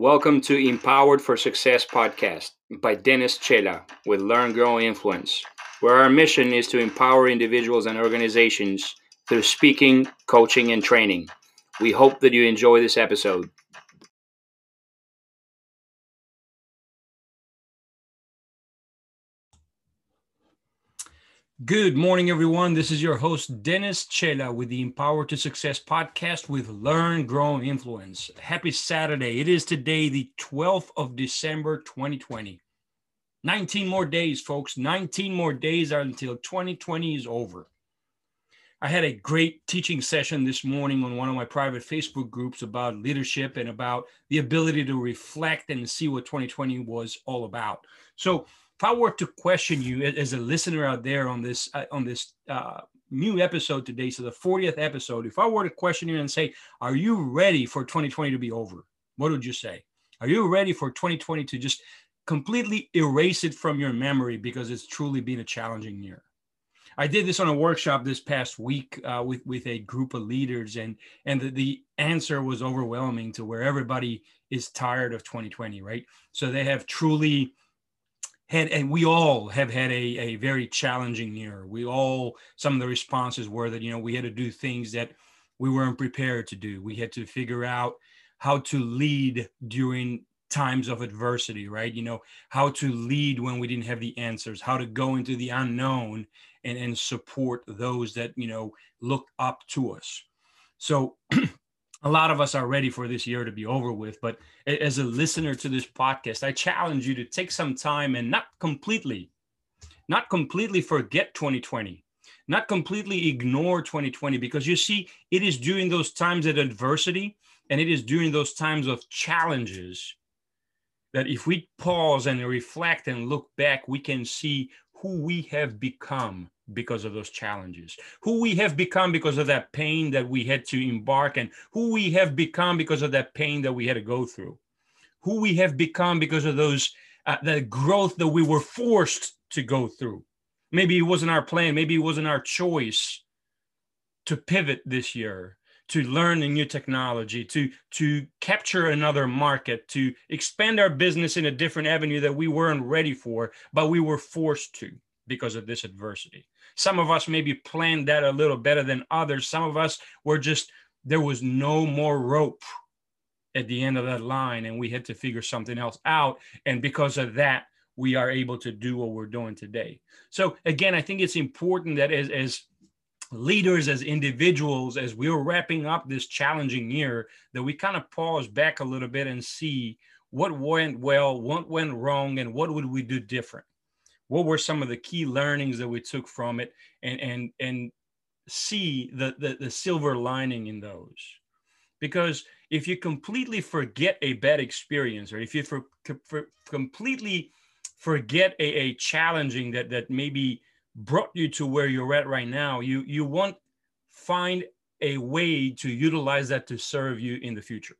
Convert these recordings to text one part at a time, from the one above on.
Welcome to Empowered for Success podcast by Dennis Chela with Learn, Grow, Influence, where our mission is to empower individuals and organizations through speaking, coaching, and training. We hope that you enjoy this episode. Good morning, everyone. This is your host, Dennis Chela, with the Empower to Success podcast with Learn, Grow, Influence. Happy Saturday. It is today, the 12th of December, 2020. 19 more days, folks. 19 more days until 2020 is over. I had a great teaching session this morning on one of my private Facebook groups about leadership and about the ability to reflect and see what 2020 was all about. So, if I were to question you as a listener out there on this uh, on this uh, new episode today, so the 40th episode, if I were to question you and say, "Are you ready for 2020 to be over?" What would you say? Are you ready for 2020 to just completely erase it from your memory because it's truly been a challenging year? I did this on a workshop this past week uh, with with a group of leaders, and and the, the answer was overwhelming to where everybody is tired of 2020, right? So they have truly had and we all have had a, a very challenging year. We all some of the responses were that you know we had to do things that we weren't prepared to do. We had to figure out how to lead during times of adversity right? You know how to lead when we didn't have the answers how to go into the unknown and and support those that you know look up to us. So a lot of us are ready for this year to be over with. But as a listener to this podcast, I challenge you to take some time and not completely, not completely forget 2020, not completely ignore 2020, because you see, it is during those times of adversity and it is during those times of challenges that if we pause and reflect and look back, we can see who we have become because of those challenges, who we have become because of that pain that we had to embark and who we have become because of that pain that we had to go through, who we have become because of those uh, the growth that we were forced to go through. Maybe it wasn't our plan, maybe it wasn't our choice to pivot this year to learn a new technology to to capture another market to expand our business in a different avenue that we weren't ready for but we were forced to because of this adversity some of us maybe planned that a little better than others. Some of us were just, there was no more rope at the end of that line, and we had to figure something else out. And because of that, we are able to do what we're doing today. So, again, I think it's important that as, as leaders, as individuals, as we're wrapping up this challenging year, that we kind of pause back a little bit and see what went well, what went wrong, and what would we do different what were some of the key learnings that we took from it and and and see the the, the silver lining in those? Because if you completely forget a bad experience or if you for, for completely forget a, a challenging that that maybe brought you to where you're at right now you you won't find a way to utilize that to serve you in the future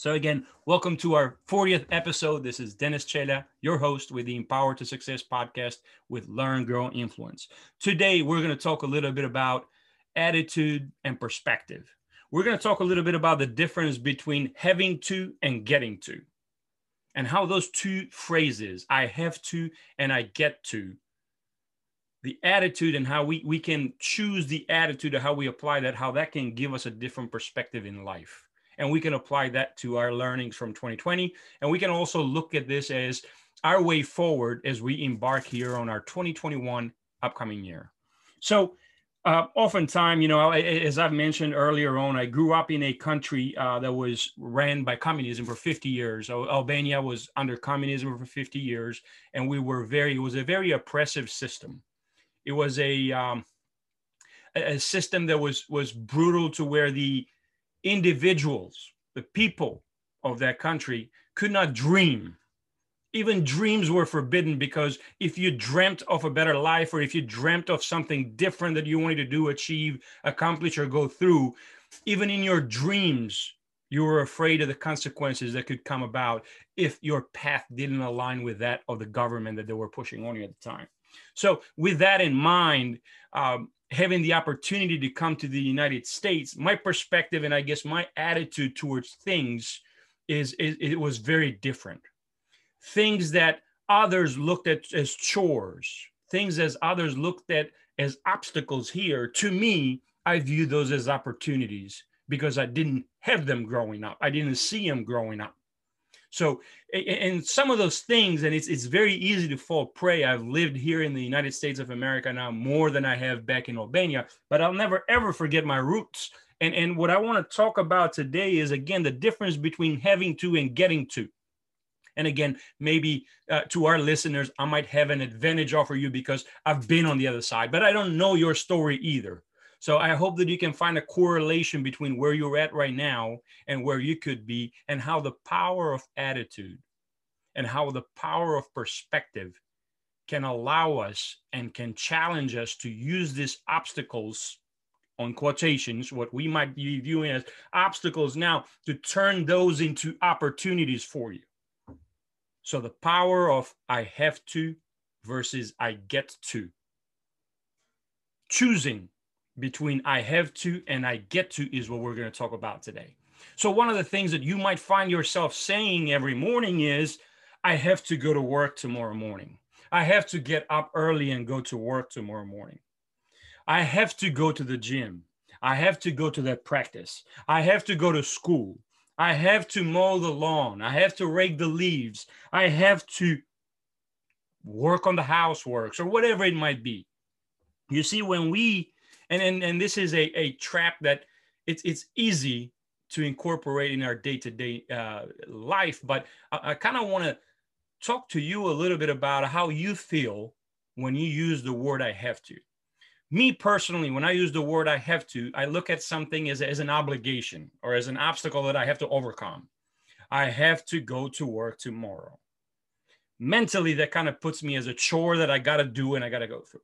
so, again, welcome to our 40th episode. This is Dennis Chela, your host with the Empower to Success podcast with Learn, Grow, Influence. Today, we're going to talk a little bit about attitude and perspective. We're going to talk a little bit about the difference between having to and getting to, and how those two phrases, I have to and I get to, the attitude and how we, we can choose the attitude of how we apply that, how that can give us a different perspective in life and we can apply that to our learnings from 2020. And we can also look at this as our way forward as we embark here on our 2021 upcoming year. So, uh, oftentimes, you know, as I've mentioned earlier on, I grew up in a country uh, that was ran by communism for 50 years. Albania was under communism for 50 years, and we were very, it was a very oppressive system. It was a, um, a system that was was brutal to where the individuals, the people of that country could not dream. Even dreams were forbidden because if you dreamt of a better life or if you dreamt of something different that you wanted to do, achieve, accomplish, or go through, even in your dreams, you were afraid of the consequences that could come about if your path didn't align with that of the government that they were pushing on you at the time. So, with that in mind, um, having the opportunity to come to the United States, my perspective and I guess my attitude towards things is, is it was very different. Things that others looked at as chores, things as others looked at as obstacles here, to me, I view those as opportunities because I didn't have them growing up. I didn't see them growing up. So, and some of those things, and it's it's very easy to fall prey. I've lived here in the United States of America now more than I have back in Albania, but I'll never ever forget my roots. And and what I want to talk about today is again the difference between having to and getting to. And again, maybe uh, to our listeners, I might have an advantage over you because I've been on the other side, but I don't know your story either. So I hope that you can find a correlation between where you're at right now and where you could be, and how the power of attitude and how the power of perspective can allow us and can challenge us to use these obstacles on quotations, what we might be viewing as obstacles now, to turn those into opportunities for you. So the power of I have to versus I get to. Choosing between I have to and I get to is what we're going to talk about today. So, one of the things that you might find yourself saying every morning is, I have to go to work tomorrow morning. I have to get up early and go to work tomorrow morning. I have to go to the gym. I have to go to that practice. I have to go to school. I have to mow the lawn. I have to rake the leaves. I have to work on the houseworks or whatever it might be. You see, when we and and, and this is a, a trap that it's it's easy to incorporate in our day-to-day uh, life but i, I kind of want to talk to you a little bit about how you feel when you use the word i have to. Me personally when i use the word i have to i look at something as, as an obligation or as an obstacle that i have to overcome. I have to go to work tomorrow. Mentally that kind of puts me as a chore that i got to do and i got to go through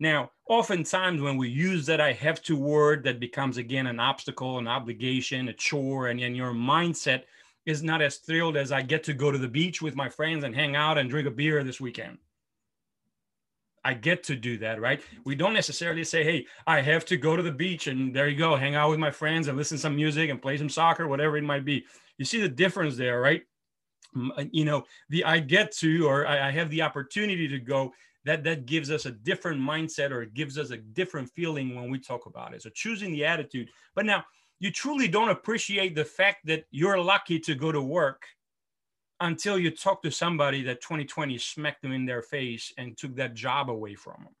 now, oftentimes when we use that I have to word, that becomes again an obstacle, an obligation, a chore, and, and your mindset is not as thrilled as I get to go to the beach with my friends and hang out and drink a beer this weekend. I get to do that, right? We don't necessarily say, hey, I have to go to the beach and there you go, hang out with my friends and listen to some music and play some soccer, whatever it might be. You see the difference there, right? Uh, you know, the I get to or I have the opportunity to go that that gives us a different mindset or it gives us a different feeling when we talk about it. So choosing the attitude. But now you truly don't appreciate the fact that you're lucky to go to work until you talk to somebody that 2020 smacked them in their face and took that job away from them.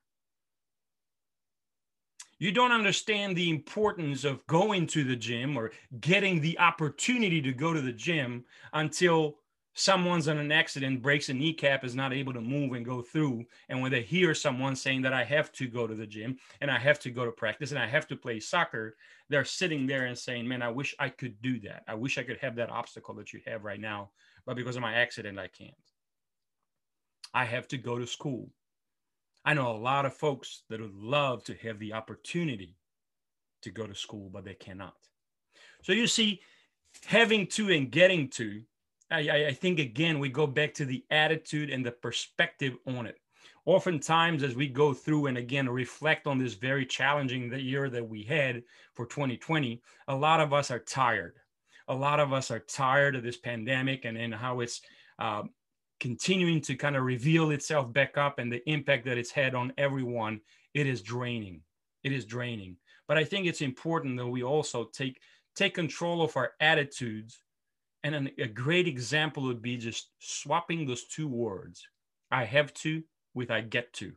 You don't understand the importance of going to the gym or getting the opportunity to go to the gym until someone's in an accident, breaks a kneecap, is not able to move and go through. And when they hear someone saying that I have to go to the gym and I have to go to practice and I have to play soccer, they're sitting there and saying, Man, I wish I could do that. I wish I could have that obstacle that you have right now. But because of my accident, I can't. I have to go to school. I know a lot of folks that would love to have the opportunity to go to school, but they cannot. So you see, having to and getting to I, I think again we go back to the attitude and the perspective on it. Oftentimes, as we go through and again reflect on this very challenging year that we had for 2020, a lot of us are tired. A lot of us are tired of this pandemic and, and how it's uh, continuing to kind of reveal itself back up and the impact that it's had on everyone. It is draining. It is draining. But I think it's important that we also take take control of our attitudes and an, a great example would be just swapping those two words I have to with I get to.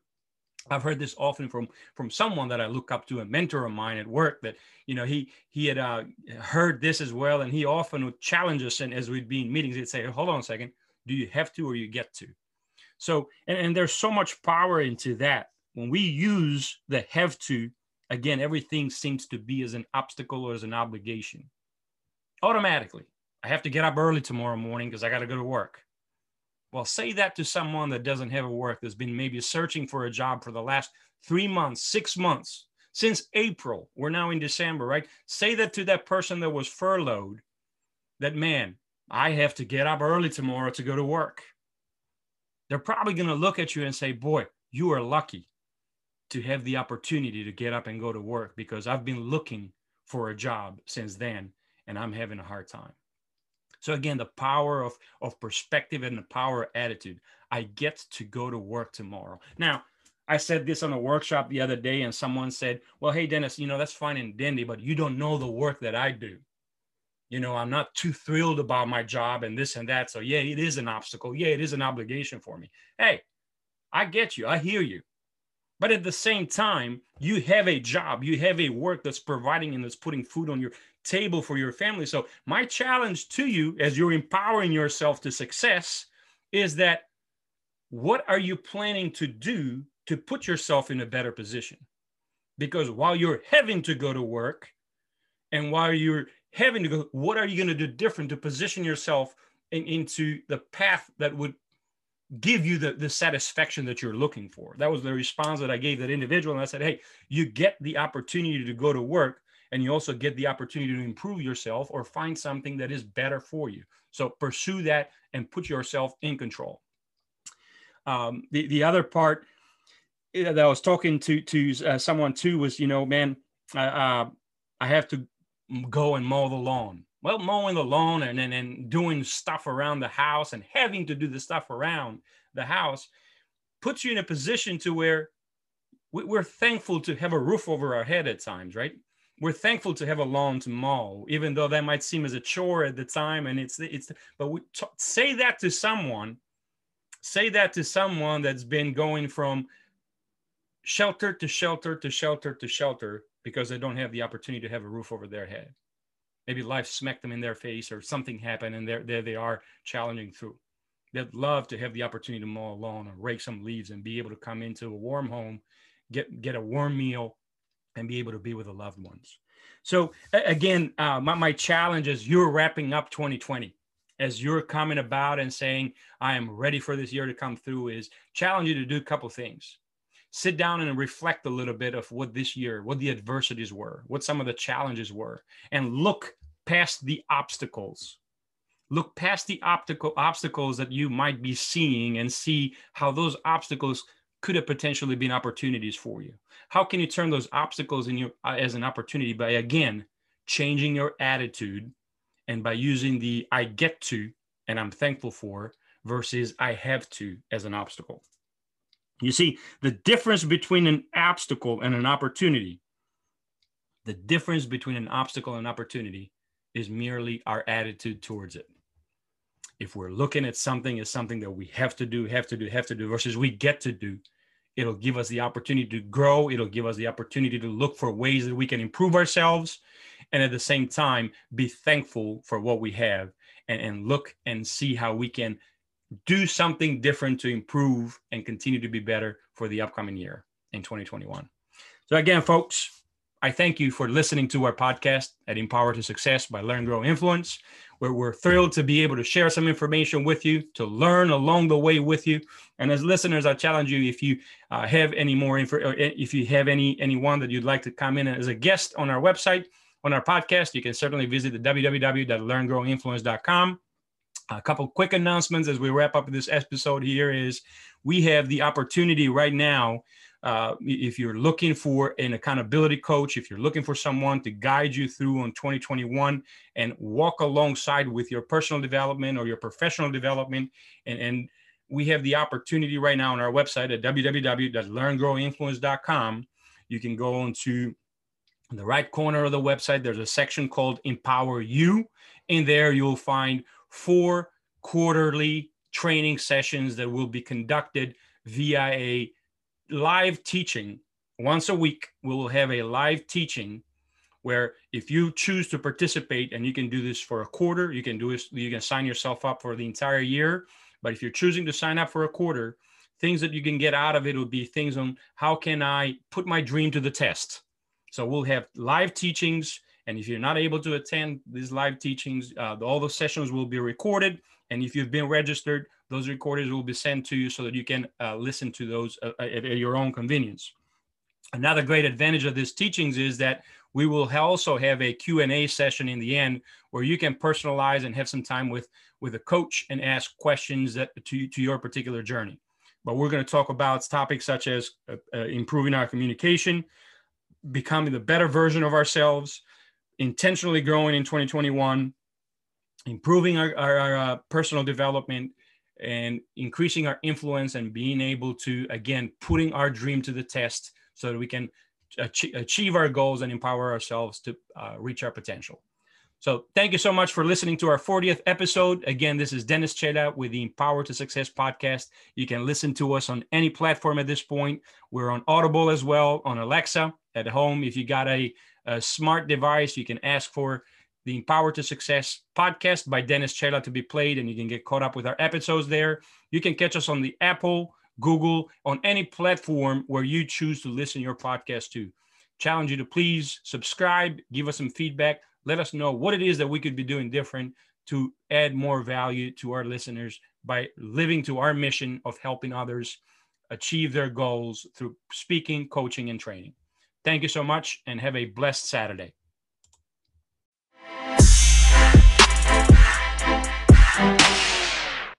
I've heard this often from from someone that I look up to, a mentor of mine at work. That you know he he had uh, heard this as well, and he often would challenge us. And as we'd be in meetings, he'd say, "Hold on a second, do you have to or you get to?" So and, and there's so much power into that when we use the have to. Again, everything seems to be as an obstacle or as an obligation automatically. I have to get up early tomorrow morning because I got to go to work. Well, say that to someone that doesn't have a work, that's been maybe searching for a job for the last three months, six months, since April. We're now in December, right? Say that to that person that was furloughed that, man, I have to get up early tomorrow to go to work. They're probably going to look at you and say, boy, you are lucky to have the opportunity to get up and go to work because I've been looking for a job since then and I'm having a hard time. So again, the power of, of perspective and the power of attitude. I get to go to work tomorrow. Now, I said this on a workshop the other day, and someone said, Well, hey, Dennis, you know, that's fine and dandy, but you don't know the work that I do. You know, I'm not too thrilled about my job and this and that. So, yeah, it is an obstacle. Yeah, it is an obligation for me. Hey, I get you. I hear you. But at the same time, you have a job, you have a work that's providing and that's putting food on your table for your family. So, my challenge to you as you're empowering yourself to success is that what are you planning to do to put yourself in a better position. Because while you're having to go to work and while you're having to go, what are you going to do different to position yourself in, into the path that would give you the, the satisfaction that you're looking for? That was the response that I gave that individual. And I said, hey, you get the opportunity to go to work and you also get the opportunity to improve yourself or find something that is better for you. So pursue that and put yourself in control. Um, the, the other part that I was talking to to uh, someone too was, you know, man, uh, I have to go and mow the lawn. Well, mowing the lawn and, and and doing stuff around the house and having to do the stuff around the house puts you in a position to where we're thankful to have a roof over our head at times, right? We're thankful to have a lawn to mow, even though that might seem as a chore at the time. And it's it's but we t- say that to someone, say that to someone that's been going from shelter to shelter to shelter to shelter because they don't have the opportunity to have a roof over their head. Maybe life smacked them in their face or something happened and there, there they are challenging through. They'd love to have the opportunity to mow a lawn or rake some leaves and be able to come into a warm home, get, get a warm meal, and be able to be with the loved ones. So again, uh, my, my challenge is you're wrapping up 2020 as you're coming about and saying, I am ready for this year to come through is challenge you to do a couple things sit down and reflect a little bit of what this year, what the adversities were, what some of the challenges were, and look past the obstacles. Look past the optical obstacles that you might be seeing and see how those obstacles could have potentially been opportunities for you. How can you turn those obstacles in your uh, as an opportunity by again changing your attitude and by using the I get to and I'm thankful for versus I have to as an obstacle. You see, the difference between an obstacle and an opportunity, the difference between an obstacle and opportunity is merely our attitude towards it. If we're looking at something as something that we have to do, have to do, have to do, versus we get to do, it'll give us the opportunity to grow. It'll give us the opportunity to look for ways that we can improve ourselves. And at the same time, be thankful for what we have and, and look and see how we can do something different to improve and continue to be better for the upcoming year in 2021. So, again, folks, I thank you for listening to our podcast at Empower to Success by Learn, Grow, Influence, we're thrilled to be able to share some information with you, to learn along the way with you. And as listeners, I challenge you if you uh, have any more info, if you have any anyone that you'd like to come in as a guest on our website, on our podcast, you can certainly visit the www.learngrowinfluence.com a couple quick announcements as we wrap up this episode here is we have the opportunity right now uh, if you're looking for an accountability coach if you're looking for someone to guide you through on 2021 and walk alongside with your personal development or your professional development and, and we have the opportunity right now on our website at www.learngrowinfluence.com you can go into the right corner of the website. There's a section called empower you. In there you'll find four quarterly training sessions that will be conducted via a live teaching. Once a week, we will have a live teaching where if you choose to participate and you can do this for a quarter, you can do this, you can sign yourself up for the entire year. But if you're choosing to sign up for a quarter, things that you can get out of it will be things on how can I put my dream to the test. So we'll have live teachings and if you're not able to attend these live teachings, uh, all the sessions will be recorded. And if you've been registered, those recordings will be sent to you so that you can uh, listen to those uh, at, at your own convenience. Another great advantage of these teachings is that we will also have a Q&A session in the end where you can personalize and have some time with, with a coach and ask questions that, to, to your particular journey. But we're going to talk about topics such as uh, uh, improving our communication, becoming the better version of ourselves, intentionally growing in 2021 improving our, our, our uh, personal development and increasing our influence and being able to again putting our dream to the test so that we can ach- achieve our goals and empower ourselves to uh, reach our potential. So thank you so much for listening to our 40th episode. Again this is dennis chela with the empower to success podcast. You can listen to us on any platform at this point. We're on audible as well on alexa at home. If you got a, a smart device you can ask for the Empower to Success podcast by Dennis Chela to be played, and you can get caught up with our episodes there. You can catch us on the Apple, Google, on any platform where you choose to listen your podcast to. Challenge you to please subscribe, give us some feedback, let us know what it is that we could be doing different to add more value to our listeners by living to our mission of helping others achieve their goals through speaking, coaching, and training. Thank you so much and have a blessed Saturday.